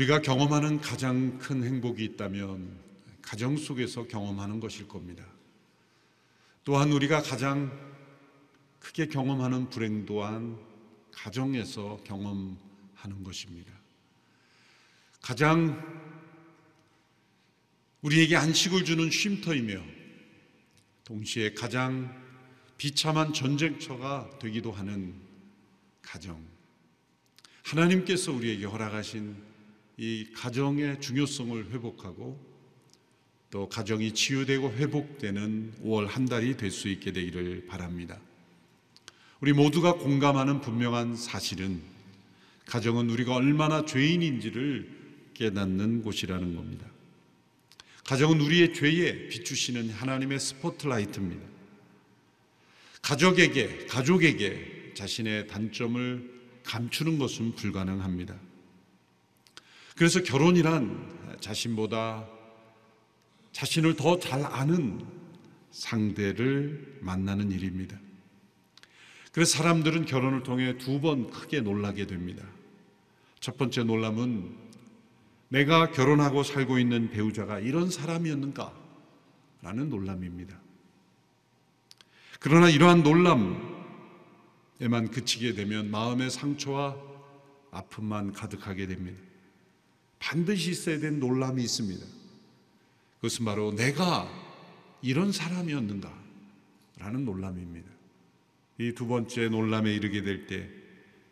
우리가 경험하는 가장 큰 행복이 있다면 가정 속에서 경험하는 것일 겁니다. 또한 우리가 가장 크게 경험하는 불행 또한 가정에서 경험하는 것입니다. 가장 우리에게 안식을 주는 쉼터이며 동시에 가장 비참한 전쟁터가 되기도 하는 가정. 하나님께서 우리에게 허락하신 이 가정의 중요성을 회복하고 또 가정이 치유되고 회복되는 5월 한 달이 될 수 있게 되기를 바랍니다. 우리 모두가 공감하는 분명한 사실은 가정은 우리가 얼마나 죄인인지를 깨닫는 곳이라는 겁니다. 가정은 우리의 죄에 비추시는 하나님의 스포트라이트입니다. 가족에게, 가족에게 자신의 단점을 감추는 것은 불가능합니다. 그래서 결혼이란 자신보다 자신을 더 잘 아는 상대를 만나는 일입니다. 그래서 사람들은 결혼을 통해 두 번 크게 놀라게 됩니다. 첫 번째 놀람은 내가 결혼하고 살고 있는 배우자가 이런 사람이었는가? 라는 놀람입니다. 그러나 이러한 놀람에만 그치게 되면 마음의 상처와 아픔만 가득하게 됩니다. 반드시 있어야 된 놀람이 있습니다. 그것은 바로 내가 이런 사람이었는가? 라는 놀람입니다. 이 두 번째 놀람에 이르게 될 때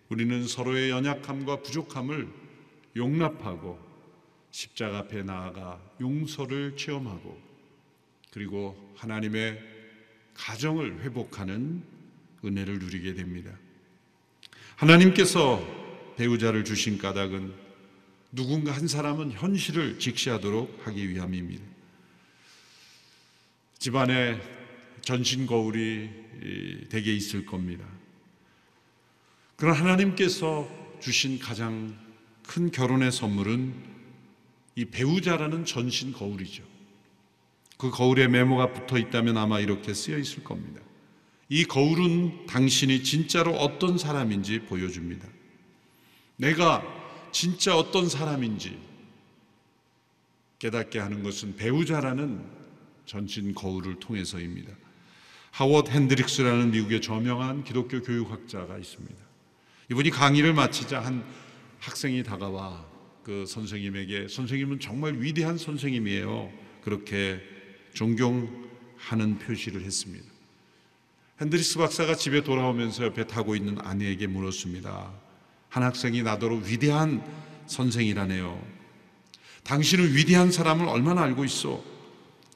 우리는 서로의 연약함과 부족함을 용납하고 십자가 앞에 나아가 용서를 체험하고 그리고 하나님의 가정을 회복하는 은혜를 누리게 됩니다. 하나님께서 배우자를 주신 까닭은 누군가 한 사람은 현실을 직시하도록 하기 위함입니다. 집안에 전신 거울이 되게 있을 겁니다. 그런 하나님께서 주신 가장 큰 결혼의 선물은 이 배우자라는 전신 거울이죠. 그 거울에 메모가 붙어 있다면 아마 이렇게 쓰여 있을 겁니다. 이 거울은 당신이 진짜로 어떤 사람인지 보여줍니다. 내가 진짜 어떤 사람인지 깨닫게 하는 것은 배우자라는 전신 거울을 통해서입니다. 하워드 핸드릭스라는 미국의 저명한 기독교 교육학자가 있습니다. 이분이 강의를 마치자 한 학생이 다가와 그 선생님에게 선생님은 정말 위대한 선생님이에요. 그렇게 존경하는 표시를 했습니다. 핸드릭스 박사가 집에 돌아오면서 옆에 타고 있는 아내에게 물었습니다. 한 학생이 나더러 위대한 선생이라네요. 당신은 위대한 사람을 얼마나 알고 있어?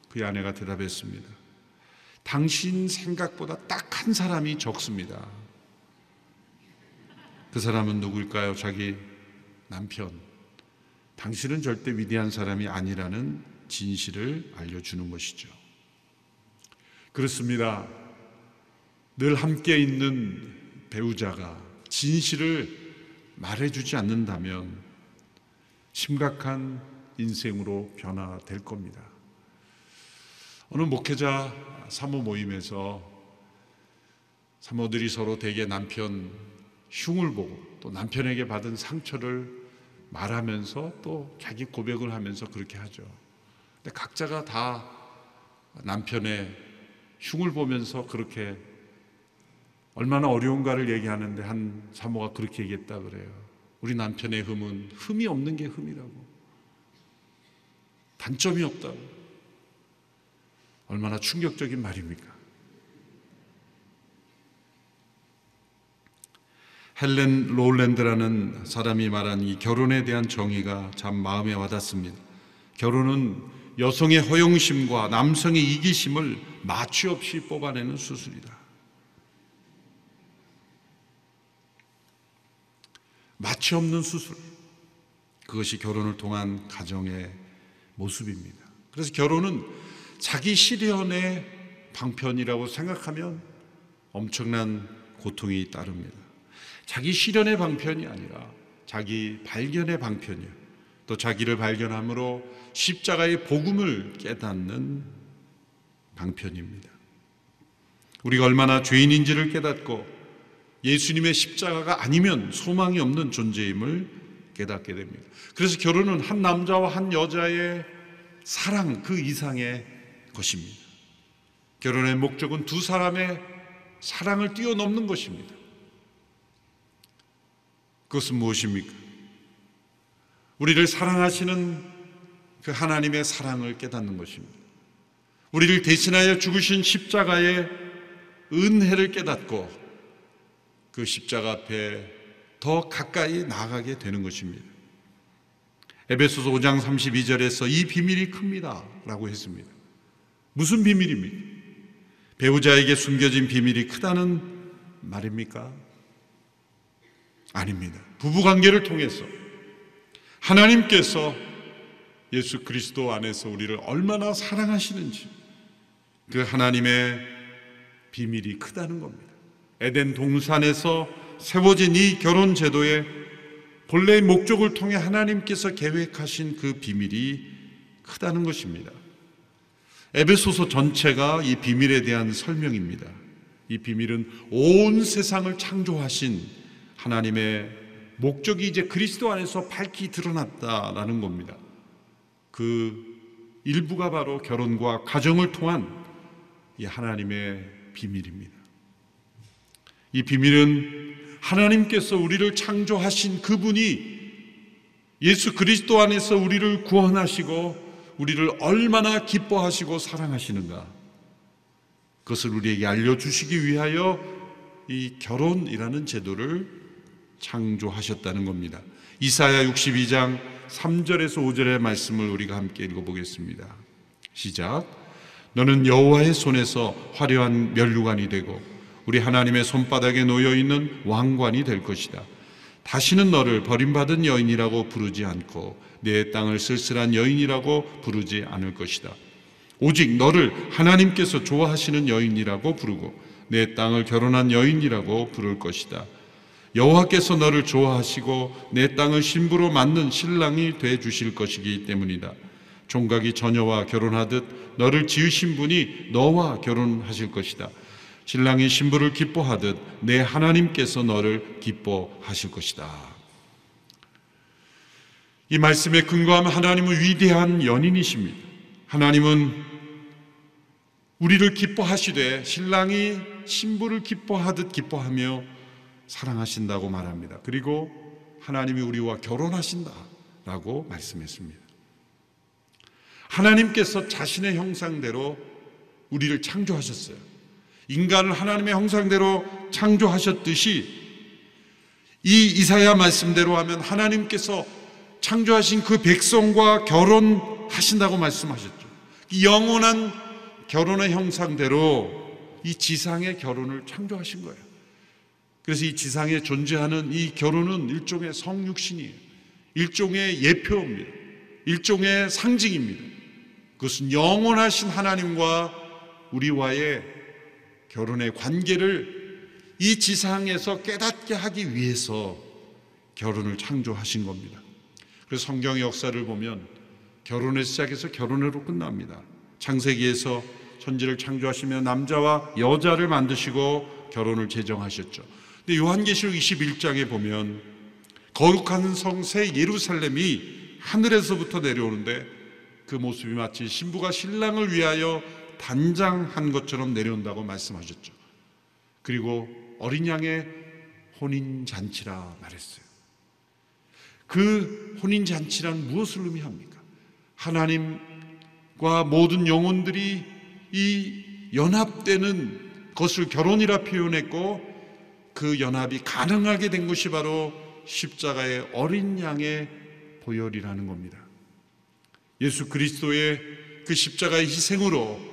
그 아내가 대답했습니다. 당신 생각보다 딱 한 사람이 적습니다. 그 사람은 누구일까요? 자기 남편. 당신은 절대 위대한 사람이 아니라는 진실을 알려주는 것이죠. 그렇습니다. 늘 함께 있는 배우자가 진실을 말해주지 않는다면 심각한 인생으로 변화될 겁니다. 어느 목회자 사모 모임에서 사모들이 서로 대개 남편 흉을 보고 또 남편에게 받은 상처를 말하면서 또 자기 고백을 하면서 그렇게 하죠. 근데 각자가 다 남편의 흉을 보면서 그렇게 얼마나 어려운가를 얘기하는데 한 사모가 그렇게 얘기했다 그래요. 우리 남편의 흠은 흠이 없는 게 흠이라고. 단점이 없다고. 얼마나 충격적인 말입니까? 헬렌 롤랜드라는 사람이 말한 이 결혼에 대한 정의가 참 마음에 와닿습니다. 결혼은 여성의 허영심과 남성의 이기심을 마취 없이 뽑아내는 수술이다. 마취 없는 수술. 그것이 결혼을 통한 가정의 모습입니다. 그래서 결혼은 자기 실현의 방편이라고 생각하면 엄청난 고통이 따릅니다. 자기 실현의 방편이 아니라 자기 발견의 방편이요. 또 자기를 발견함으로 십자가의 복음을 깨닫는 방편입니다. 우리가 얼마나 죄인인지를 깨닫고 예수님의 십자가가 아니면 소망이 없는 존재임을 깨닫게 됩니다. 그래서 결혼은 한 남자와 한 여자의 사랑 그 이상의 것입니다. 결혼의 목적은 두 사람의 사랑을 뛰어넘는 것입니다. 그것은 무엇입니까? 우리를 사랑하시는 그 하나님의 사랑을 깨닫는 것입니다. 우리를 대신하여 죽으신 십자가의 은혜를 깨닫고 그 십자가 앞에 더 가까이 나가게 되는 것입니다. 에베소서 5장 32절에서 이 비밀이 큽니다. 라고 했습니다. 무슨 비밀입니까? 배우자에게 숨겨진 비밀이 크다는 말입니까? 아닙니다. 부부 관계를 통해서 하나님께서 예수 그리스도 안에서 우리를 얼마나 사랑하시는지 그 하나님의 비밀이 크다는 겁니다. 에덴 동산에서 세워진 이 결혼 제도의 본래의 목적을 통해 하나님께서 계획하신 그 비밀이 크다는 것입니다. 에베소서 전체가 이 비밀에 대한 설명입니다. 이 비밀은 온 세상을 창조하신 하나님의 목적이 이제 그리스도 안에서 밝히 드러났다라는 겁니다. 그 일부가 바로 결혼과 가정을 통한 이 하나님의 비밀입니다. 이 비밀은 하나님께서 우리를 창조하신 그분이 예수 그리스도 안에서 우리를 구원하시고 우리를 얼마나 기뻐하시고 사랑하시는가 그것을 우리에게 알려주시기 위하여 이 결혼이라는 제도를 창조하셨다는 겁니다. 이사야 62장 3절에서 5절의 말씀을 우리가 함께 읽어보겠습니다. 시작. 너는 여호와의 손에서 화려한 면류관이 되고 우리 하나님의 손바닥에 놓여 있는 왕관이 될 것이다. 다시는 너를 버림받은 여인이라고 부르지 않고 내 땅을 쓸쓸한 여인이라고 부르지 않을 것이다. 오직 너를 하나님께서 좋아하시는 여인이라고 부르고 내 땅을 결혼한 여인이라고 부를 것이다. 여호와께서 너를 좋아하시고 내 땅을 신부로 만든 신랑이 돼 주실 것이기 때문이다. 종각이 처녀와 결혼하듯 너를 지으신 분이 너와 결혼하실 것이다. 신랑이 신부를 기뻐하듯 내 하나님께서 너를 기뻐하실 것이다. 이 말씀에 근거하면 하나님은 위대한 연인이십니다. 하나님은 우리를 기뻐하시되 신랑이 신부를 기뻐하듯 기뻐하며 사랑하신다고 말합니다. 그리고 하나님이 우리와 결혼하신다라고 말씀했습니다. 하나님께서 자신의 형상대로 우리를 창조하셨어요. 인간을 하나님의 형상대로 창조하셨듯이 이 이사야 말씀대로 하면 하나님께서 창조하신 그 백성과 결혼하신다고 말씀하셨죠. 영원한 결혼의 형상대로 이 지상의 결혼을 창조하신 거예요. 그래서 이 지상에 존재하는 이 결혼은 일종의 성육신이에요. 일종의 예표입니다. 일종의 상징입니다. 그것은 영원하신 하나님과 우리와의 결혼의 관계를 이 지상에서 깨닫게 하기 위해서 결혼을 창조하신 겁니다. 그래서 성경의 역사를 보면 결혼을 시작해서 결혼으로 끝납니다. 창세기에서 천지를 창조하시며 남자와 여자를 만드시고 결혼을 제정하셨죠. 근데 요한계시록 21장에 보면 거룩한 성새 예루살렘이 하늘에서부터 내려오는데 그 모습이 마치 신부가 신랑을 위하여 단장한 것처럼 내려온다고 말씀하셨죠. 그리고 어린 양의 혼인 잔치라 말했어요. 그 혼인 잔치란 무엇을 의미합니까? 하나님과 모든 영혼들이 이 연합되는 것을 결혼이라 표현했고 그 연합이 가능하게 된 것이 바로 십자가의 어린 양의 보혈이라는 겁니다. 예수 그리스도의 그 십자가의 희생으로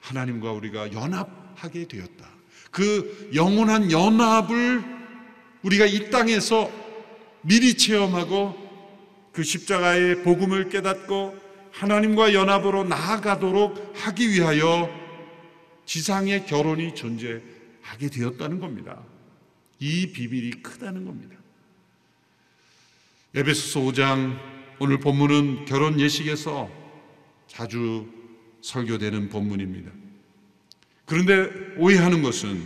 하나님과 우리가 연합하게 되었다. 그 영원한 연합을 우리가 이 땅에서 미리 체험하고 그 십자가의 복음을 깨닫고 하나님과 연합으로 나아가도록 하기 위하여 지상의 결혼이 존재하게 되었다는 겁니다. 이 비밀이 크다는 겁니다. 에베소서 5장 오늘 본문은 결혼 예식에서 자주 설교되는 본문입니다. 그런데 오해하는 것은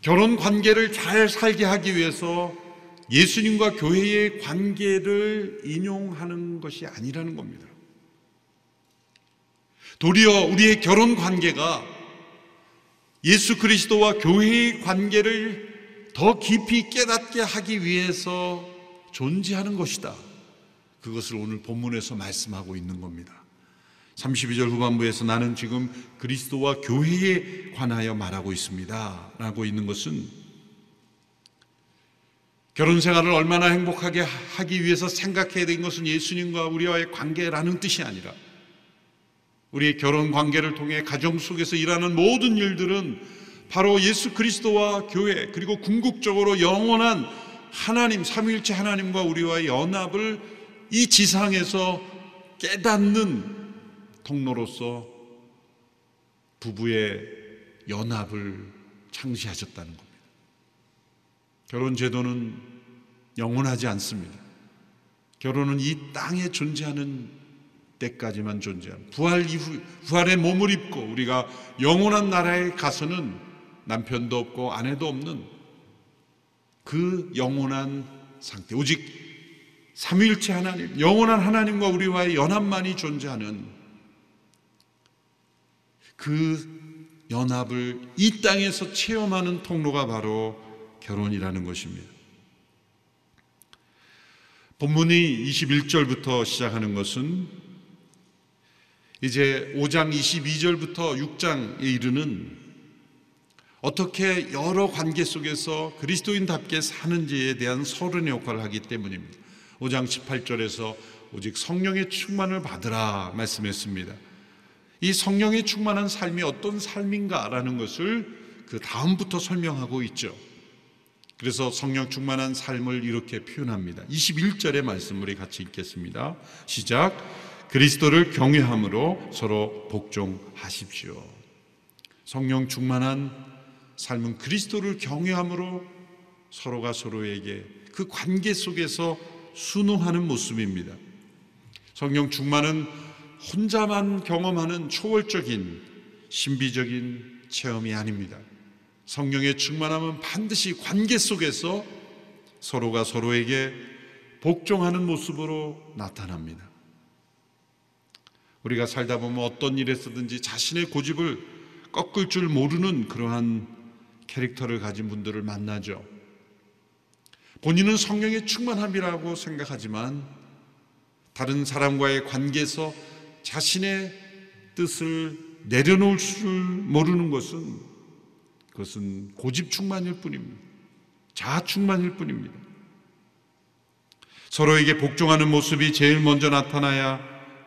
결혼 관계를 잘 살게 하기 위해서 예수님과 교회의 관계를 인용하는 것이 아니라는 겁니다. 도리어 우리의 결혼 관계가 예수 그리스도와 교회의 관계를 더 깊이 깨닫게 하기 위해서 존재하는 것이다. 그것을 오늘 본문에서 말씀하고 있는 겁니다. 32절 후반부에서 나는 지금 그리스도와 교회에 관하여 말하고 있습니다. 라고 있는 것은 결혼 생활을 얼마나 행복하게 하기 위해서 생각해야 되는 것은 예수님과 우리와의 관계라는 뜻이 아니라 우리의 결혼 관계를 통해 가정 속에서 일하는 모든 일들은 바로 예수 그리스도와 교회 그리고 궁극적으로 영원한 하나님 삼위일체 하나님과 우리와의 연합을 이 지상에서 깨닫는 통로로서 부부의 연합을 창시하셨다는 겁니다. 결혼 제도는 영원하지 않습니다. 결혼은 이 땅에 존재하는 때까지만 존재하는 부활 이후 부활의 몸을 입고 우리가 영원한 나라에 가서는 남편도 없고 아내도 없는 그 영원한 상태 오직 삼위일체 하나님 영원한 하나님과 우리와의 연합만이 존재하는 그 연합을 이 땅에서 체험하는 통로가 바로 결혼이라는 것입니다. 본문이 21절부터 시작하는 것은 이제 5장 22절부터 6장에 이르는 어떻게 여러 관계 속에서 그리스도인답게 사는지에 대한 서론의 역할을 하기 때문입니다. 5장 18절에서 오직 성령의 충만을 받으라 말씀했습니다. 이 성령의 충만한 삶이 어떤 삶인가라는 것을 그 다음부터 설명하고 있죠. 그래서 성령 충만한 삶을 이렇게 표현합니다. 21절의 말씀 우리 같이 읽겠습니다. 시작. 그리스도를 경외함으로 서로 복종하십시오. 성령 충만한 삶은 그리스도를 경외함으로 서로가 서로에게 그 관계 속에서 순응하는 모습입니다. 성령 충만은 혼자만 경험하는 초월적인 신비적인 체험이 아닙니다. 성령의 충만함은 반드시 관계 속에서 서로가 서로에게 복종하는 모습으로 나타납니다. 우리가 살다 보면 어떤 일에서든지 자신의 고집을 꺾을 줄 모르는 그러한 캐릭터를 가진 분들을 만나죠. 본인은 성령의 충만함이라고 생각하지만 다른 사람과의 관계에서 자신의 뜻을 내려놓을 줄 모르는 것은 그것은 고집 충만일 뿐입니다. 자아 충만일 뿐입니다. 서로에게 복종하는 모습이 제일 먼저 나타나야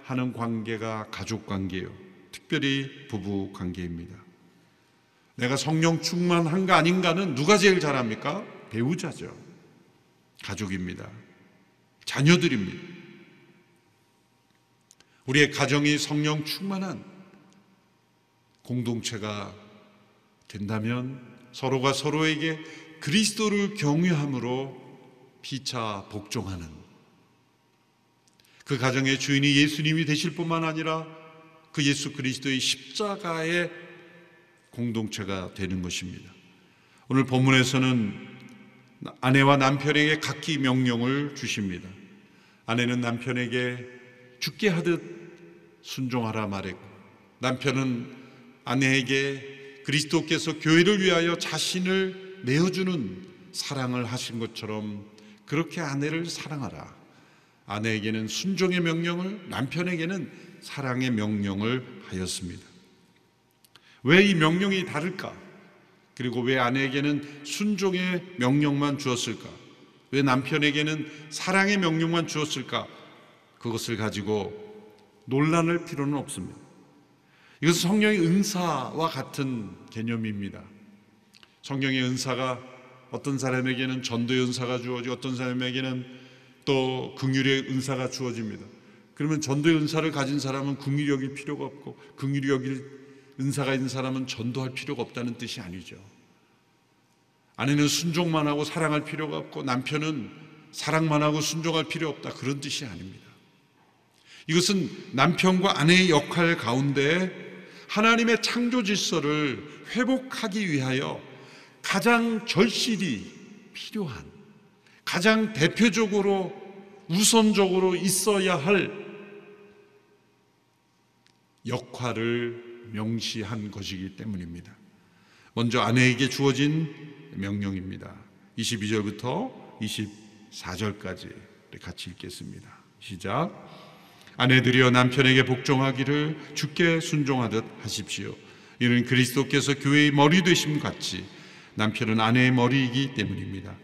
하는 관계가 가족 관계요. 특별히 부부 관계입니다. 내가 성령 충만한가 아닌가는 누가 제일 잘합니까? 배우자죠. 가족입니다. 자녀들입니다. 우리의 가정이 성령 충만한 공동체가 된다면 서로가 서로에게 그리스도를 경외함으로 피차 복종하는 그 가정의 주인이 예수님이 되실 뿐만 아니라 그 예수 그리스도의 십자가의 공동체가 되는 것입니다. 오늘 본문에서는 아내와 남편에게 각기 명령을 주십니다. 아내는 남편에게 죽게 하듯 순종하라 말했고 남편은 아내에게 그리스도께서 교회를 위하여 자신을 내어주는 사랑을 하신 것처럼 그렇게 아내를 사랑하라. 아내에게는 순종의 명령을 남편에게는 사랑의 명령을 하였습니다. 왜 이 명령이 다를까? 그리고 왜 아내에게는 순종의 명령만 주었을까? 왜 남편에게는 사랑의 명령만 주었을까? 그것을 가지고 논란할 필요는 없습니다. 이것은 성령의 은사와 같은 개념입니다. 성령의 은사가 어떤 사람에게는 전도의 은사가 주어지고 어떤 사람에게는 또 긍휼의 은사가 주어집니다. 그러면 전도의 은사를 가진 사람은 긍휼히 여길 필요가 없고 긍휼히 여길 은사가 있는 사람은 전도할 필요가 없다는 뜻이 아니죠. 아내는 순종만 하고 사랑할 필요가 없고 남편은 사랑만 하고 순종할 필요 없다. 그런 뜻이 아닙니다. 이것은 남편과 아내의 역할 가운데 하나님의 창조 질서를 회복하기 위하여 가장 절실히 필요한 가장 대표적으로 우선적으로 있어야 할 역할을 명시한 것이기 때문입니다. 먼저 아내에게 주어진 명령입니다. 22절부터 24절까지 같이 읽겠습니다. 시작. 아내들이여 남편에게 복종하기를 주께 순종하듯 하십시오. 이는 그리스도께서 교회의 머리 되심 같이 남편은 아내의 머리이기 때문입니다.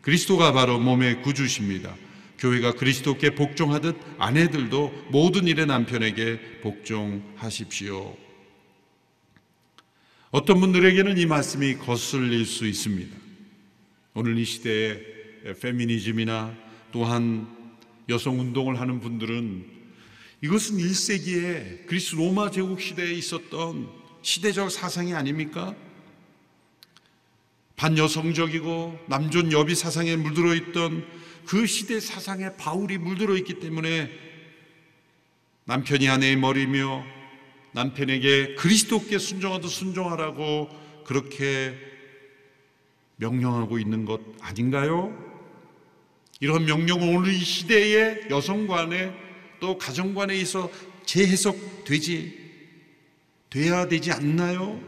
그리스도가 바로 몸의 구주십니다. 교회가 그리스도께 복종하듯 아내들도 모든 일에 남편에게 복종하십시오. 어떤 분들에게는 이 말씀이 거슬릴 수 있습니다. 오늘 이 시대에 페미니즘이나 또한 여성 운동을 하는 분들은 이것은 1세기에 그리스 로마 제국 시대에 있었던 시대적 사상이 아닙니까? 반여성적이고 남존 여비 사상에 물들어 있던 그 시대 사상에 바울이 물들어 있기 때문에 남편이 아내의 머리며 남편에게 그리스도께 순종하듯 순종하라고 그렇게 명령하고 있는 것 아닌가요? 이런 명령은 오늘 이 시대의 여성 간에 또 가정 간에 있어 재해석되지 돼야 되지 않나요?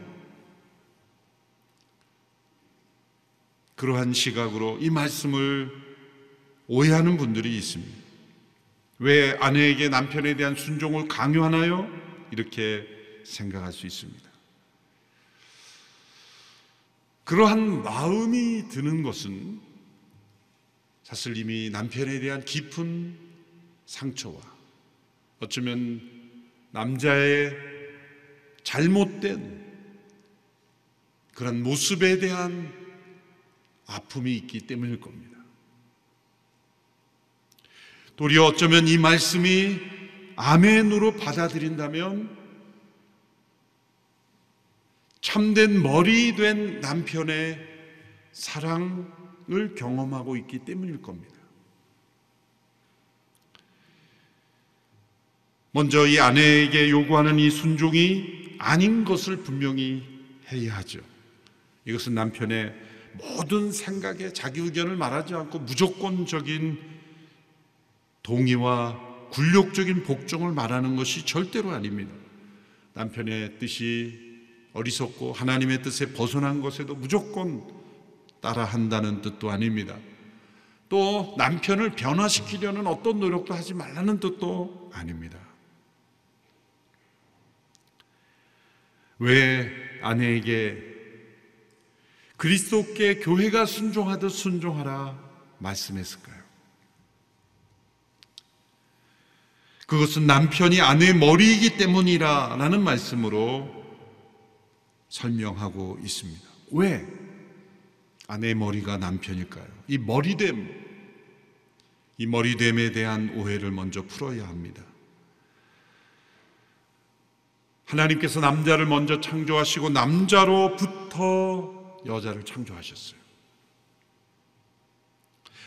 그러한 시각으로 이 말씀을 오해하는 분들이 있습니다. 왜 아내에게 남편에 대한 순종을 강요하나요? 이렇게 생각할 수 있습니다. 그러한 마음이 드는 것은 사실 이미 남편에 대한 깊은 상처와 어쩌면 남자의 잘못된 그런 모습에 대한 아픔이 있기 때문일 겁니다. 도리어 어쩌면 이 말씀이 아멘으로 받아들인다면 참된 머리 된 남편의 사랑을 경험하고 있기 때문일 겁니다. 먼저 이 아내에게 요구하는 이 순종이 아닌 것을 분명히 해야 하죠. 이것은 남편의 모든 생각에 자기 의견을 말하지 않고 무조건적인 동의와 굴욕적인 복종을 말하는 것이 절대로 아닙니다. 남편의 뜻이 어리석고 하나님의 뜻에 벗어난 것에도 무조건 따라한다는 뜻도 아닙니다. 또 남편을 변화시키려는 어떤 노력도 하지 말라는 뜻도 아닙니다. 왜 아내에게 그리스도께 교회가 순종하듯 순종하라 말씀했을까요? 그것은 남편이 아내의 머리이기 때문이라 라는 말씀으로 설명하고 있습니다. 왜 아내의 머리가 남편일까요? 이 머리됨, 이 머리됨에 대한 오해를 먼저 풀어야 합니다. 하나님께서 남자를 먼저 창조하시고 남자로부터 여자를 창조하셨어요.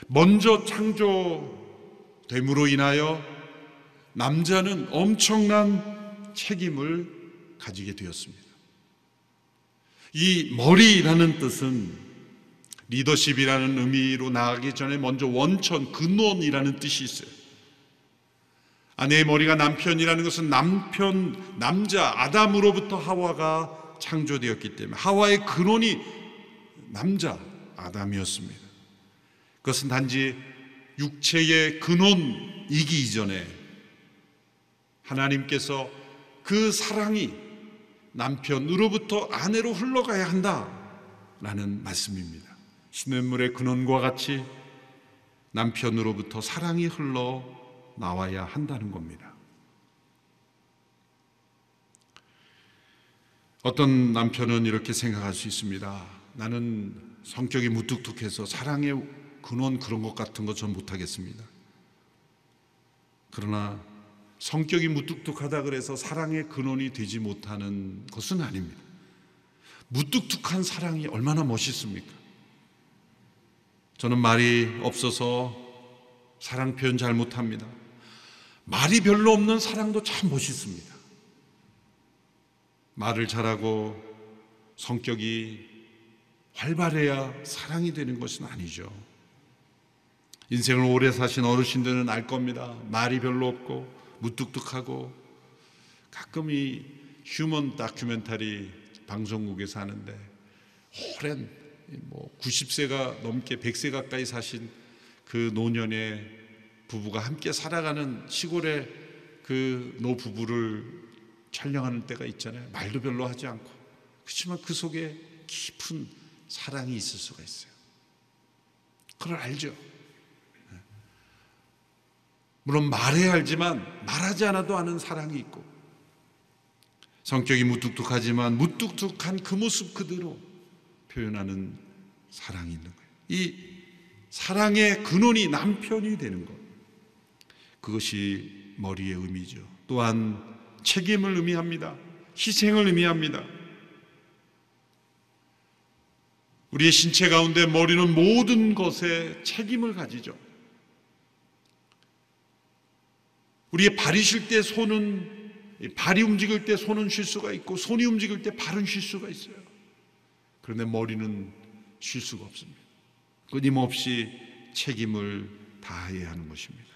먼저 창조됨으로 인하여 남자는 엄청난 책임을 가지게 되었습니다. 이 머리라는 뜻은 리더십이라는 의미로 나가기 전에 먼저 원천, 근원이라는 뜻이 있어요. 아내의 머리가 남편이라는 것은 남편, 남자, 아담으로부터 하와가 창조되었기 때문에 하와의 근원이 남자 아담이었습니다. 그것은 단지 육체의 근원이기 이전에 하나님께서 그 사랑이 남편으로부터 아내로 흘러가야 한다라는 말씀입니다. 시냇물의 근원과 같이 남편으로부터 사랑이 흘러 나와야 한다는 겁니다. 어떤 남편은 이렇게 생각할 수 있습니다. 나는 성격이 무뚝뚝해서 사랑의 근원 그런 것 같은 거 전 못하겠습니다. 그러나 성격이 무뚝뚝하다 그래서 사랑의 근원이 되지 못하는 것은 아닙니다. 무뚝뚝한 사랑이 얼마나 멋있습니까? 저는 말이 없어서 사랑 표현 잘 못합니다. 말이 별로 없는 사랑도 참 멋있습니다. 말을 잘하고 성격이 활발해야 사랑이 되는 것은 아니죠. 인생을 오래 사신 어르신들은 알 겁니다. 말이 별로 없고 무뚝뚝하고 가끔 이 휴먼 다큐멘터리 방송국에서 하는데 오랜 뭐 90세가 넘게 100세 가까이 사신 그 노년의 부부가 함께 살아가는 시골의 그 노 부부를 촬영하는 때가 있잖아요. 말도 별로 하지 않고. 그렇지만 그 속에 깊은 사랑이 있을 수가 있어요. 그걸 알죠. 물론 말해야 알지만 말하지 않아도 아는 사랑이 있고 성격이 무뚝뚝하지만 무뚝뚝한 그 모습 그대로 표현하는 사랑이 있는 거예요. 이 사랑의 근원이 남편이 되는 것. 그것이 머리의 의미죠. 또한 책임을 의미합니다. 희생을 의미합니다. 우리의 신체 가운데 머리는 모든 것에 책임을 가지죠. 우리의 발이 쉴 때 손은 발이 움직일 때 손은 쉴 수가 있고 손이 움직일 때 발은 쉴 수가 있어요. 그런데 머리는 쉴 수가 없습니다. 끊임없이 책임을 다해야 하는 것입니다.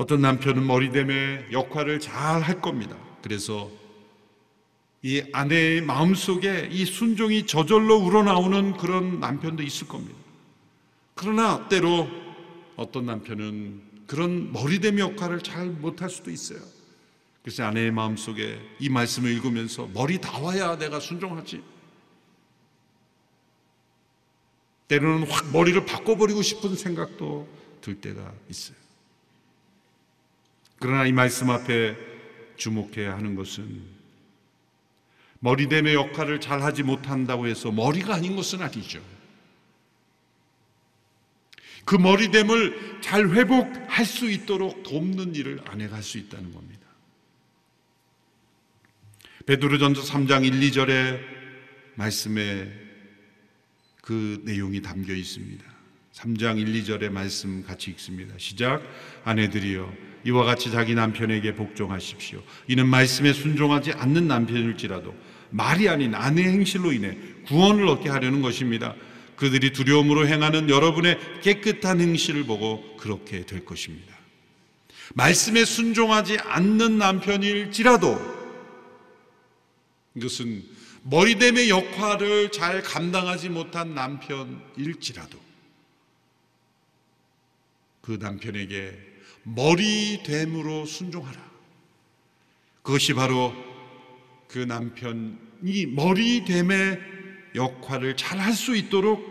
어떤 남편은 머리됨의 역할을 잘 할 겁니다. 그래서 이 아내의 마음속에 이 순종이 저절로 우러나오는 그런 남편도 있을 겁니다. 그러나 때로 어떤 남편은 그런 머리됨 역할을 잘 못할 수도 있어요. 그래서 아내의 마음속에 이 말씀을 읽으면서 머리 나와야 내가 순종하지. 때로는 확 머리를 바꿔버리고 싶은 생각도 들 때가 있어요. 그러나 이 말씀 앞에 주목해야 하는 것은 머리됨의 역할을 잘 하지 못한다고 해서 머리가 아닌 것은 아니죠. 그 머리됨을 잘 회복할 수 있도록 돕는 일을 아내가 할수 있다는 겁니다. 베드로전서 3장 1, 2절의 말씀에 그 내용이 담겨 있습니다. 3장 1, 2절의 말씀 같이 읽습니다. 시작. 아내들이여 이와 같이 자기 남편에게 복종하십시오. 이는 말씀에 순종하지 않는 남편일지라도 말이 아닌 아내 행실로 인해 구원을 얻게 하려는 것입니다. 그들이 두려움으로 행하는 여러분의 깨끗한 행실을 보고 그렇게 될 것입니다. 말씀에 순종하지 않는 남편일지라도 이것은 머리됨의 역할을 잘 감당하지 못한 남편일지라도 그 남편에게 머리됨으로 순종하라. 그것이 바로 그 남편이 머리됨의 역할을 잘 할 수 있도록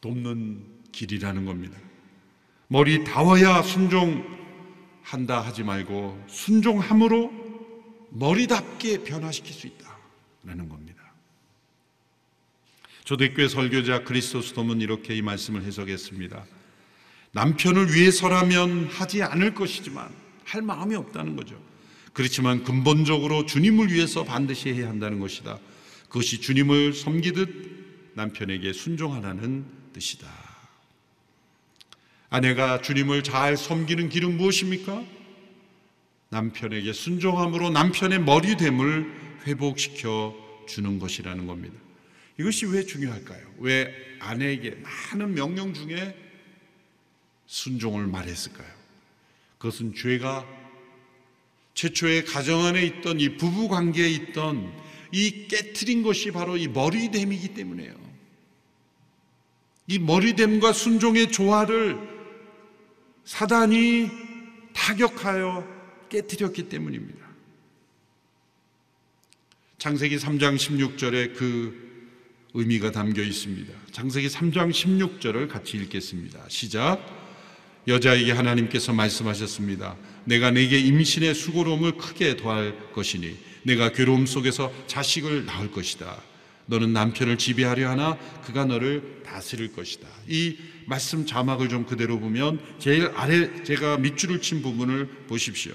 돕는 길이라는 겁니다. 머리 다워야 순종한다 하지 말고 순종함으로 머리답게 변화시킬 수 있다라는 겁니다. 초대교회 설교자 그리스도스돔은 이렇게 이 말씀을 해석했습니다. 남편을 위해서라면 하지 않을 것이지만 할 마음이 없다는 거죠. 그렇지만 근본적으로 주님을 위해서 반드시 해야 한다는 것이다. 그것이 주님을 섬기듯 남편에게 순종하라는 뜻이다. 아내가 주님을 잘 섬기는 길은 무엇입니까? 남편에게 순종함으로 남편의 머리됨을 회복시켜 주는 것이라는 겁니다. 이것이 왜 중요할까요? 왜 아내에게 많은 명령 중에 순종을 말했을까요? 그것은 죄가 최초의 가정 안에 있던 이 부부 관계에 있던 이 깨트린 것이 바로 이 머리됨이기 때문에요. 이 머리됨과 순종의 조화를 사단이 타격하여 깨뜨렸기 때문입니다. 창세기 3장 16절에 그 의미가 담겨 있습니다. 창세기 3장 16절을 같이 읽겠습니다. 시작. 여자에게 하나님께서 말씀하셨습니다. 내가 내게 임신의 수고로움을 크게 더할 것이니 내가 괴로움 속에서 자식을 낳을 것이다. 너는 남편을 지배하려 하나 그가 너를 다스릴 것이다. 이 말씀 자막을 좀 그대로 보면 제일 아래 제가 밑줄을 친 부분을 보십시오.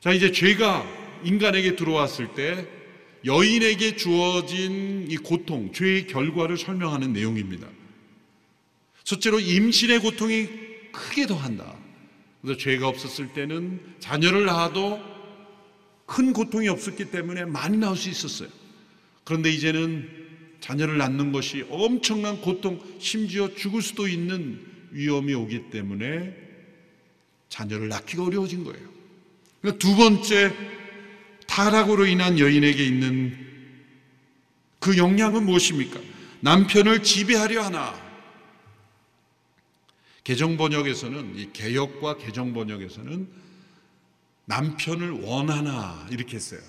자, 이제 죄가 인간에게 들어왔을 때 여인에게 주어진 이 고통, 죄의 결과를 설명하는 내용입니다. 첫째로 임신의 고통이 크게 더한다. 그래서 죄가 없었을 때는 자녀를 낳아도 큰 고통이 없었기 때문에 많이 낳을 수 있었어요. 그런데 이제는 자녀를 낳는 것이 엄청난 고통, 심지어 죽을 수도 있는 위험이 오기 때문에 자녀를 낳기가 어려워진 거예요. 그러니까 두 번째 타락으로 인한 여인에게 있는 그 영향은 무엇입니까? 남편을 지배하려 하나. 개정 번역에서는 이 개혁과 개정 번역에서는 남편을 원하나 이렇게 했어요.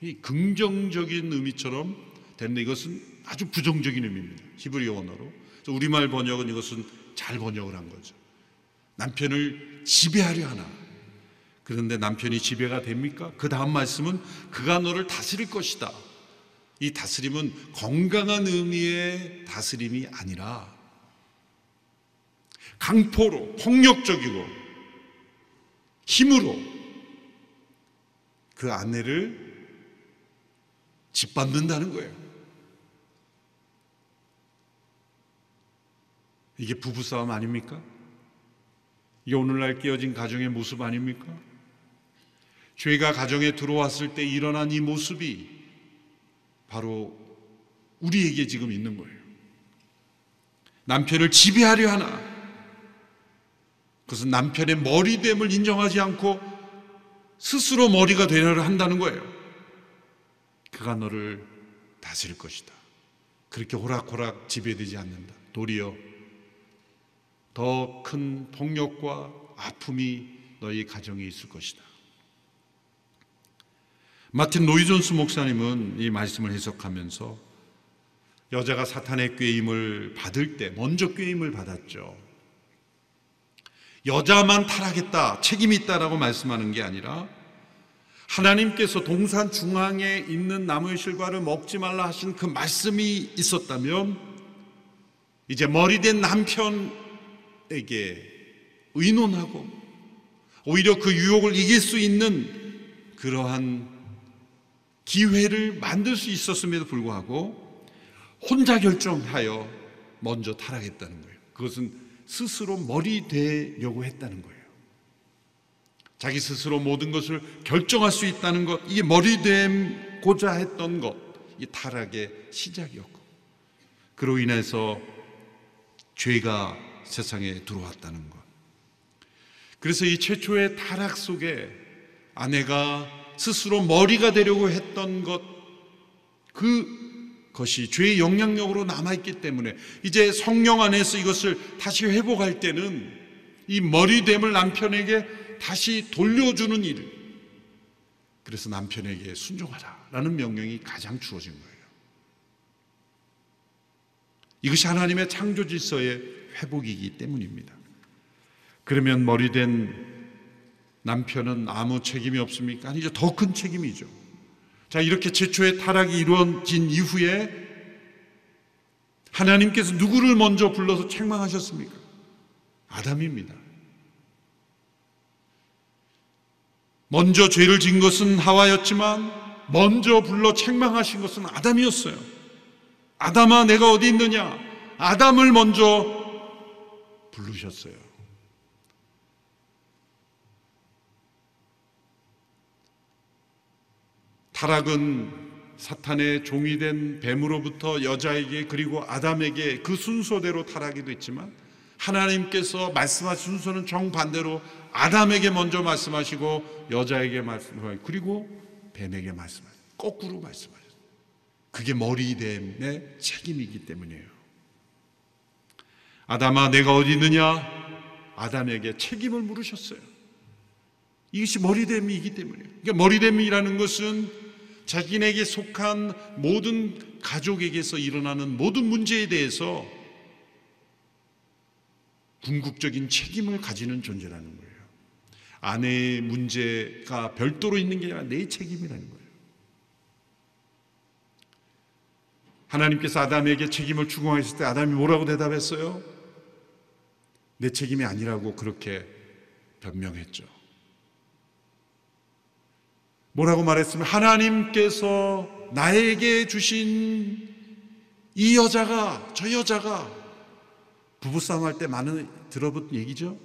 이 긍정적인 의미처럼 됐는데 이것은 아주 부정적인 의미입니다. 히브리어 언어로. 우리말 번역은 이것은 잘 번역을 한 거죠. 남편을 지배하려 하나. 그런데 남편이 지배가 됩니까? 그 다음 말씀은 그가 너를 다스릴 것이다. 이 다스림은 건강한 의미의 다스림이 아니라 강포로, 폭력적이고 힘으로 그 아내를 짓밟는다는 거예요. 이게 부부싸움 아닙니까? 이게 오늘날 깨어진 가정의 모습 아닙니까? 죄가 가정에 들어왔을 때 일어난 이 모습이 바로 우리에게 지금 있는 거예요. 남편을 지배하려 하나. 그것은 남편의 머리됨을 인정하지 않고 스스로 머리가 되려 한다는 거예요. 그가 너를 다스릴 것이다. 그렇게 호락호락 지배되지 않는다. 도리어 더 큰 폭력과 아픔이 너희 가정에 있을 것이다. 마틴 노이존스 목사님은 이 말씀을 해석하면서 여자가 사탄의 꾀임을 받을 때 먼저 꾀임을 받았죠. 여자만 타락했다, 책임이 있다라고 말씀하는 게 아니라 하나님께서 동산 중앙에 있는 나무의 실과를 먹지 말라 하신 그 말씀이 있었다면 이제 머리된 남편에게 의논하고 오히려 그 유혹을 이길 수 있는 그러한 기회를 만들 수 있었음에도 불구하고 혼자 결정하여 먼저 타락했다는 거예요. 그것은 스스로 머리 되려고 했다는 거예요. 자기 스스로 모든 것을 결정할 수 있다는 것, 이게 머리 되고자 했던 것, 이 타락의 시작이었고, 그로 인해서 죄가 세상에 들어왔다는 것. 그래서 이 최초의 타락 속에 아내가 스스로 머리가 되려고 했던 것, 그 것이 죄의 영향력으로 남아있기 때문에 이제 성령 안에서 이것을 다시 회복할 때는 이 머리됨을 남편에게 다시 돌려주는 일. 그래서 남편에게 순종하라라는 명령이 가장 주어진 거예요. 이것이 하나님의 창조 질서의 회복이기 때문입니다. 그러면 머리된 남편은 아무 책임이 없습니까? 아니죠. 더큰 책임이죠. 자, 이렇게 최초의 타락이 이루어진 이후에 하나님께서 누구를 먼저 불러서 책망하셨습니까? 아담입니다. 먼저 죄를 진 것은 하와였지만 먼저 불러 책망하신 것은 아담이었어요. 아담아 내가 어디 있느냐? 아담을 먼저 부르셨어요. 타락은 사탄의 종이 된 뱀으로부터 여자에게 그리고 아담에게 그 순서대로 타락이 됐지만 하나님께서 말씀하신 순서는 정반대로 아담에게 먼저 말씀하시고 여자에게 말씀하시고 그리고 뱀에게 말씀하시고 거꾸로 말씀하셨어요. 그게 머리됨의 책임이기 때문이에요. 아담아 내가 어디 있느냐? 아담에게 책임을 물으셨어요. 이것이 머리됨이기 때문이에요. 그러니까 머리됨이라는 것은 자기에게 속한 모든 가족에게서 일어나는 모든 문제에 대해서 궁극적인 책임을 가지는 존재라는 거예요. 아내의 문제가 별도로 있는 게 아니라 내 책임이라는 거예요. 하나님께서 아담에게 책임을 추궁하셨을 때 아담이 뭐라고 대답했어요? 내 책임이 아니라고 그렇게 변명했죠. 뭐라고 말했으면 하나님께서 나에게 주신 이 여자가 저 여자가 부부싸움 할 때 많은 들어본 얘기죠?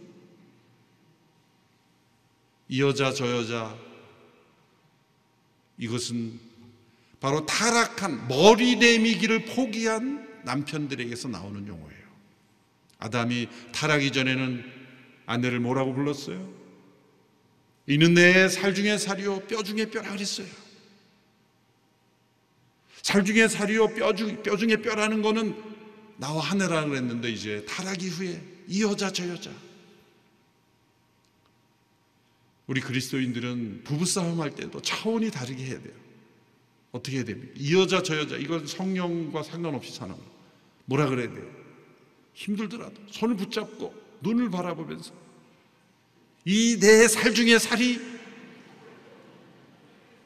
이 여자 저 여자 이것은 바로 타락한 머리 내미기를 포기한 남편들에게서 나오는 용어예요. 아담이 타락이 전에는 아내를 뭐라고 불렀어요? 이는 내 살 중에 살이요 뼈 중에 뼈라 그랬어요. 살 중에 살이요 뼈, 중, 뼈 중에 뼈라는 거는 나와 하늘라 그랬는데 이제 타락 이후에 이 여자 저 여자 우리 그리스도인들은 부부싸움 할 때도 차원이 다르게 해야 돼요. 어떻게 해야 됩니까? 이 여자 저 여자 이건 성령과 상관없이 사는 거. 뭐라 그래야 돼요? 힘들더라도 손을 붙잡고 눈을 바라보면서 이 내 살 중에 살이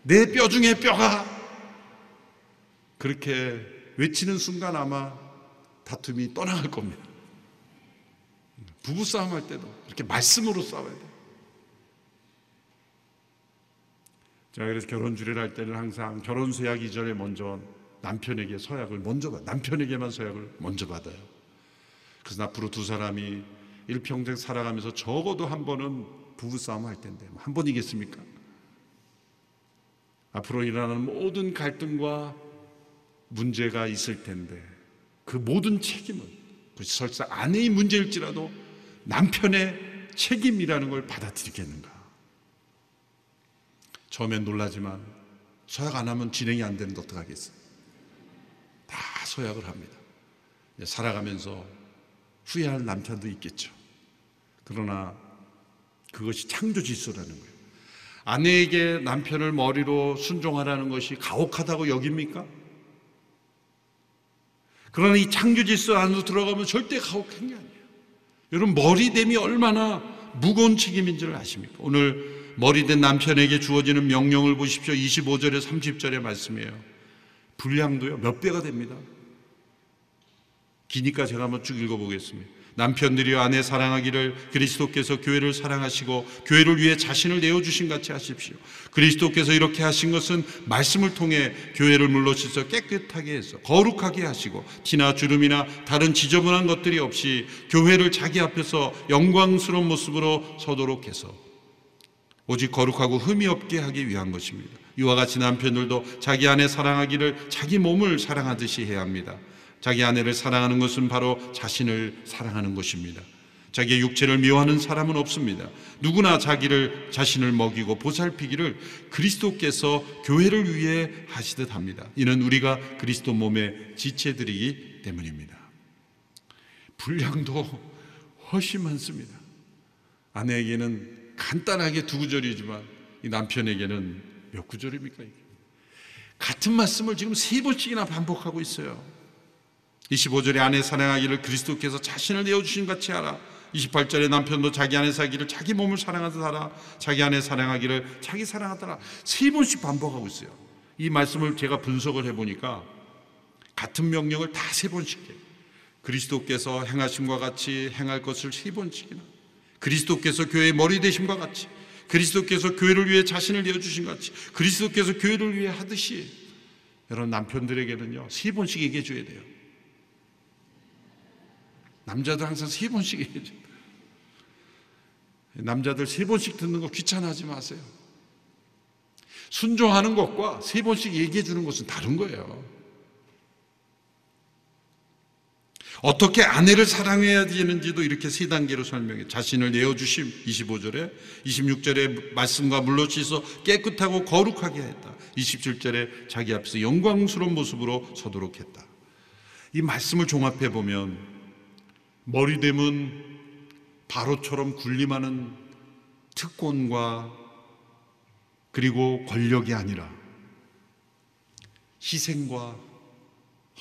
내 뼈 중에 뼈가 그렇게 외치는 순간 아마 다툼이 떠나갈 겁니다. 부부싸움 할 때도 이렇게 말씀으로 싸워야 돼요. 제가 그래서 결혼 주례를 할 때는 항상 결혼 서약 이전에 먼저 남편에게 서약을 먼저 받, 남편에게만 서약을 먼저 받아요. 그래서 앞으로 두 사람이 일평생 살아가면서 적어도 한 번은 부부싸움 할 텐데 뭐한 번 이겠습니까? 앞으로 일어나는 모든 갈등과 문제가 있을 텐데 그 모든 책임은 그 설사 아내의 문제일지라도 남편의 책임이라는 걸 받아들이겠는가? 처음엔 놀라지만 서약 안 하면 진행이 안 되는데 어떡하겠어요? 다 서약을 합니다. 살아가면서 후회할 남편도 있겠죠. 그러나 그것이 창조 질서라는 거예요. 아내에게 남편을 머리로 순종하라는 것이 가혹하다고 여깁니까? 그러나 이 창조 질서 안으로 들어가면 절대 가혹한 게 아니에요. 여러분 머리됨이 얼마나 무거운 책임인지를 아십니까? 오늘 머리된 남편에게 주어지는 명령을 보십시오. 25절에 30절의 말씀이에요. 분량도요 몇 배가 됩니다. 기니까 제가 한번 쭉 읽어보겠습니다. 남편들이 아내 사랑하기를 그리스도께서 교회를 사랑하시고 교회를 위해 자신을 내어주신 같이 하십시오. 그리스도께서 이렇게 하신 것은 말씀을 통해 교회를 물러셔서 깨끗하게 해서 거룩하게 하시고 티나 주름이나 다른 지저분한 것들이 없이 교회를 자기 앞에서 영광스러운 모습으로 서도록 해서 오직 거룩하고 흠이 없게 하기 위한 것입니다. 이와 같이 남편들도 자기 아내 사랑하기를 자기 몸을 사랑하듯이 해야 합니다. 자기 아내를 사랑하는 것은 바로 자신을 사랑하는 것입니다. 자기의 육체를 미워하는 사람은 없습니다. 누구나 자기를 자신을 먹이고 보살피기를 그리스도께서 교회를 위해 하시듯 합니다. 이는 우리가 그리스도 몸의 지체들이기 때문입니다. 분량도 훨씬 많습니다. 아내에게는 간단하게 두 구절이지만 이 남편에게는 몇 구절입니까? 같은 말씀을 지금 세 번씩이나 반복하고 있어요. 25절에 아내 사랑하기를 그리스도께서 자신을 내어주신 같이 하라. 28절에 남편도 자기 아내 사기를 자기 몸을 사랑하듯 하라. 자기 아내 사랑하기를 자기 사랑하더라. 세 번씩 반복하고 있어요. 이 말씀을 제가 분석을 해보니까 같은 명령을 다 세 번씩 해요. 그리스도께서 행하심과 같이 행할 것을 세 번씩이나. 그리스도께서 교회의 머리 되심과 같이. 그리스도께서 교회를 위해 자신을 내어주신 같이. 그리스도께서 교회를 위해 하듯이. 여러분 남편들에게는요 세 번씩 얘기해 줘야 돼요. 남자들 항상 세 번씩 얘기해줘. 남자들 세 번씩 듣는 거 귀찮아하지 마세요. 순종하는 것과 세 번씩 얘기해 주는 것은 다른 거예요. 어떻게 아내를 사랑해야 되는지도 이렇게 세 단계로 설명해. 자신을 내어주심 25절에 26절에 말씀과 물러치서 깨끗하고 거룩하게 했다. 27절에 자기 앞에서 영광스러운 모습으로 서도록 했다. 이 말씀을 종합해 보면 머리됨은 바로처럼 군림하는 특권과 그리고 권력이 아니라 희생과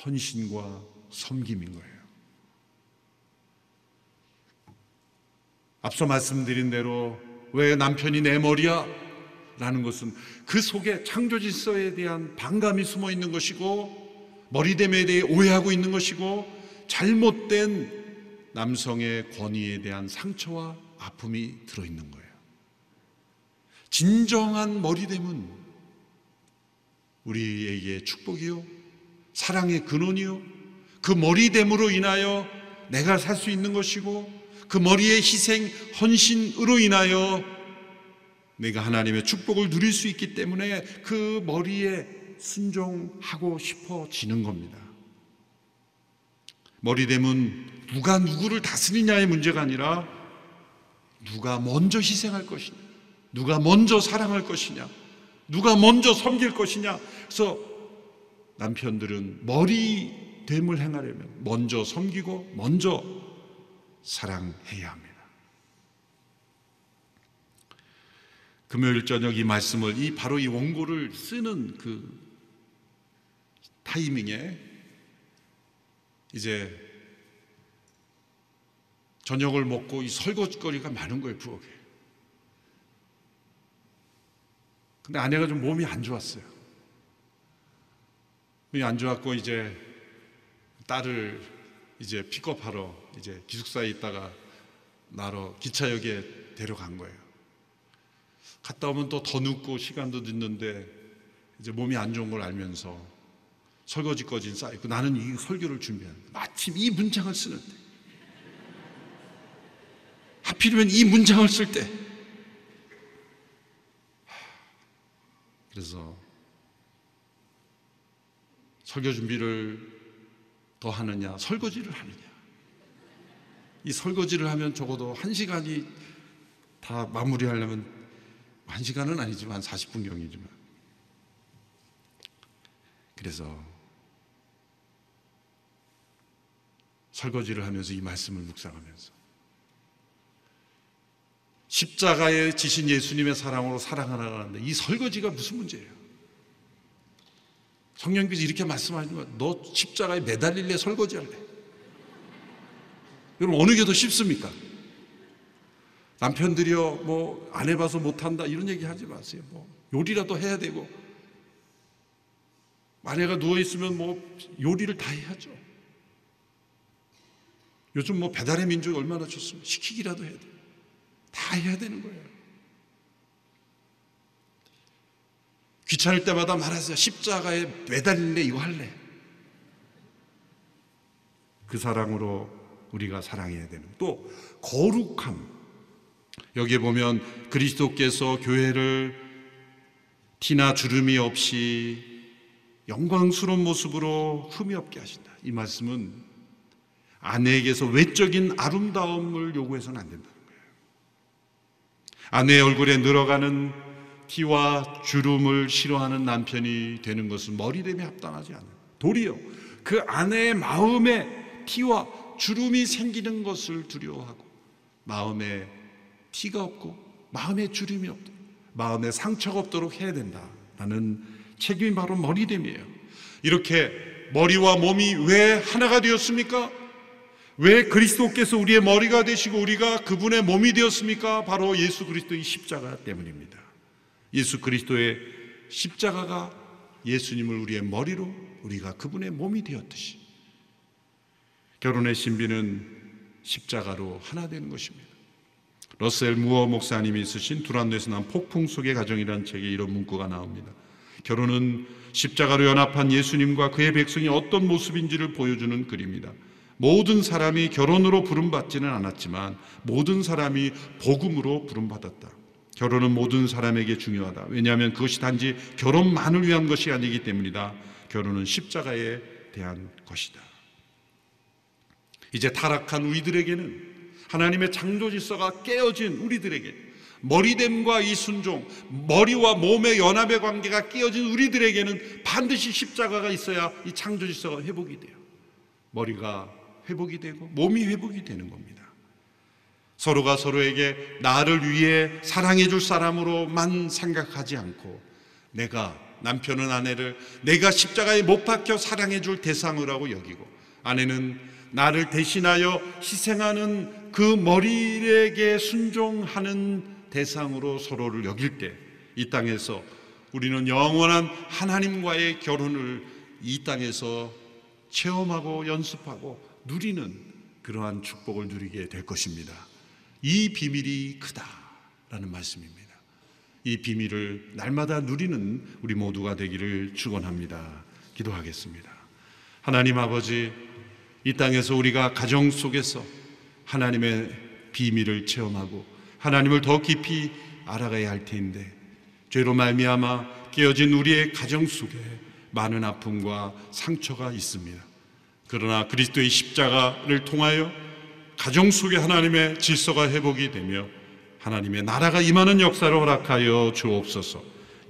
헌신과 섬김인 거예요. 앞서 말씀드린 대로 왜 남편이 내 머리야? 라는 것은 그 속에 창조 질서에 대한 반감이 숨어 있는 것이고 머리됨에 대해 오해하고 있는 것이고 잘못된 남성의 권위에 대한 상처와 아픔이 들어있는 거예요. 진정한 머리됨은 우리에게 축복이요, 사랑의 근원이요, 그 머리됨으로 인하여 내가 살 수 있는 것이고, 그 머리의 희생, 헌신으로 인하여 내가 하나님의 축복을 누릴 수 있기 때문에 그 머리에 순종하고 싶어지는 겁니다. 머리됨은 누가 누구를 다스리냐의 문제가 아니라 누가 먼저 희생할 것이냐, 누가 먼저 사랑할 것이냐, 누가 먼저 섬길 것이냐. 그래서 남편들은 머리됨을 행하려면 먼저 섬기고 먼저 사랑해야 합니다. 금요일 저녁 이 말씀을 이 바로 이 원고를 쓰는 그 타이밍에 이제 저녁을 먹고 이 설거지거리가 많은 거예요 부엌에. 근데 아내가 좀 몸이 안 좋았어요. 몸이 안 좋았고 이제 딸을 이제 픽업하러 이제 기숙사에 있다가 나러 기차역에 데려간 거예요. 갔다 오면 또 더 눕고 시간도 늦는데 이제 몸이 안 좋은 걸 알면서 설거지 꺼진 쌓이고 나는 이 설교를 준비하는 마침 이 문장을 쓰는데. 하필이면 이 문장을 쓸 때. 그래서 설교 준비를 더 하느냐 설거지를 하느냐. 이 설거지를 하면 적어도 한 시간이 다 마무리하려면 한 시간은 아니지만 40분경이지만. 그래서 설거지를 하면서 이 말씀을 묵상하면서 십자가에 지신 예수님의 사랑으로 사랑하라는데 이 설거지가 무슨 문제예요? 성령께서 이렇게 말씀하시는 거야. 너 십자가에 매달릴래 설거지 할래? 여러분 어느 게 더 쉽습니까? 남편들이요, 뭐, 안 해봐서 못한다, 이런 얘기 하지 마세요. 뭐, 요리라도 해야 되고, 아내가 누워있으면 뭐, 요리를 다 해야죠. 요즘 뭐, 배달의 민족이 얼마나 좋습니까? 시키기라도 해야 돼요. 다 해야 되는 거예요. 귀찮을 때마다 말하세요. 십자가에 매달릴래, 이거 할래. 그 사랑으로 우리가 사랑해야 되는. 또, 거룩함. 여기에 보면 그리스도께서 교회를 티나 주름이 없이 영광스러운 모습으로 흠이 없게 하신다. 이 말씀은 아내에게서 외적인 아름다움을 요구해서는 안 된다는 거예요. 아내의 얼굴에 늘어가는 티와 주름을 싫어하는 남편이 되는 것은 머리됨에 합당하지 않아요. 도리어 그 아내의 마음에 티와 주름이 생기는 것을 두려워하고 마음에 티가 없고 마음에 주림이 없도록 마음에 상처가 없도록 해야 된다라는 책임이 바로 머리됨이에요. 이렇게 머리와 몸이 왜 하나가 되었습니까? 왜 그리스도께서 우리의 머리가 되시고 우리가 그분의 몸이 되었습니까? 바로 예수 그리스도의 십자가 때문입니다. 예수 그리스도의 십자가가 예수님을 우리의 머리로 우리가 그분의 몸이 되었듯이 결혼의 신비는 십자가로 하나 되는 것입니다. 러셀 무어 목사님이 쓰신 두란노에서 난 폭풍 속의 가정이라는 책에 이런 문구가 나옵니다. 결혼은 십자가로 연합한 예수님과 그의 백성이 어떤 모습인지를 보여주는 글입니다. 모든 사람이 결혼으로 부름받지는 않았지만 모든 사람이 복음으로 부름받았다. 결혼은 모든 사람에게 중요하다. 왜냐하면 그것이 단지 결혼만을 위한 것이 아니기 때문이다. 결혼은 십자가에 대한 것이다. 이제 타락한 우리들에게는 하나님의 창조 질서가 깨어진 우리들에게 머리됨과 이 순종, 머리와 몸의 연합의 관계가 깨어진 우리들에게는 반드시 십자가가 있어야 이 창조 질서가 회복이 돼요. 머리가 회복이 되고 몸이 회복이 되는 겁니다. 서로가 서로에게 나를 위해 사랑해 줄 사람으로만 생각하지 않고 내가 남편은 아내를 내가 십자가에 못 박혀 사랑해 줄 대상이라고 여기고 아내는 나를 대신하여 희생하는 그 머리에게 순종하는 대상으로 서로를 여길 때 이 땅에서 우리는 영원한 하나님과의 결혼을 이 땅에서 체험하고 연습하고 누리는 그러한 축복을 누리게 될 것입니다. 이 비밀이 크다라는 말씀입니다. 이 비밀을 날마다 누리는 우리 모두가 되기를 축원합니다. 기도하겠습니다. 하나님 아버지 이 땅에서 우리가 가정 속에서 하나님의 비밀을 체험하고 하나님을 더 깊이 알아가야 할 텐데 죄로 말미암아 깨어진 우리의 가정 속에 많은 아픔과 상처가 있습니다. 그러나 그리스도의 십자가를 통하여 가정 속에 하나님의 질서가 회복이 되며 하나님의 나라가 임하는 역사를 허락하여 주옵소서.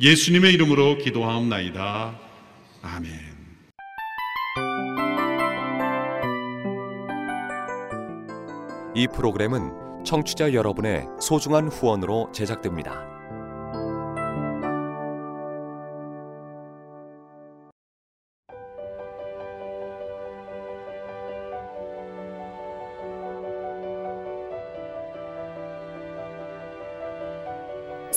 예수님의 이름으로 기도하옵나이다. 아멘. 이 프로그램은 청취자 여러분의 소중한 후원으로 제작됩니다.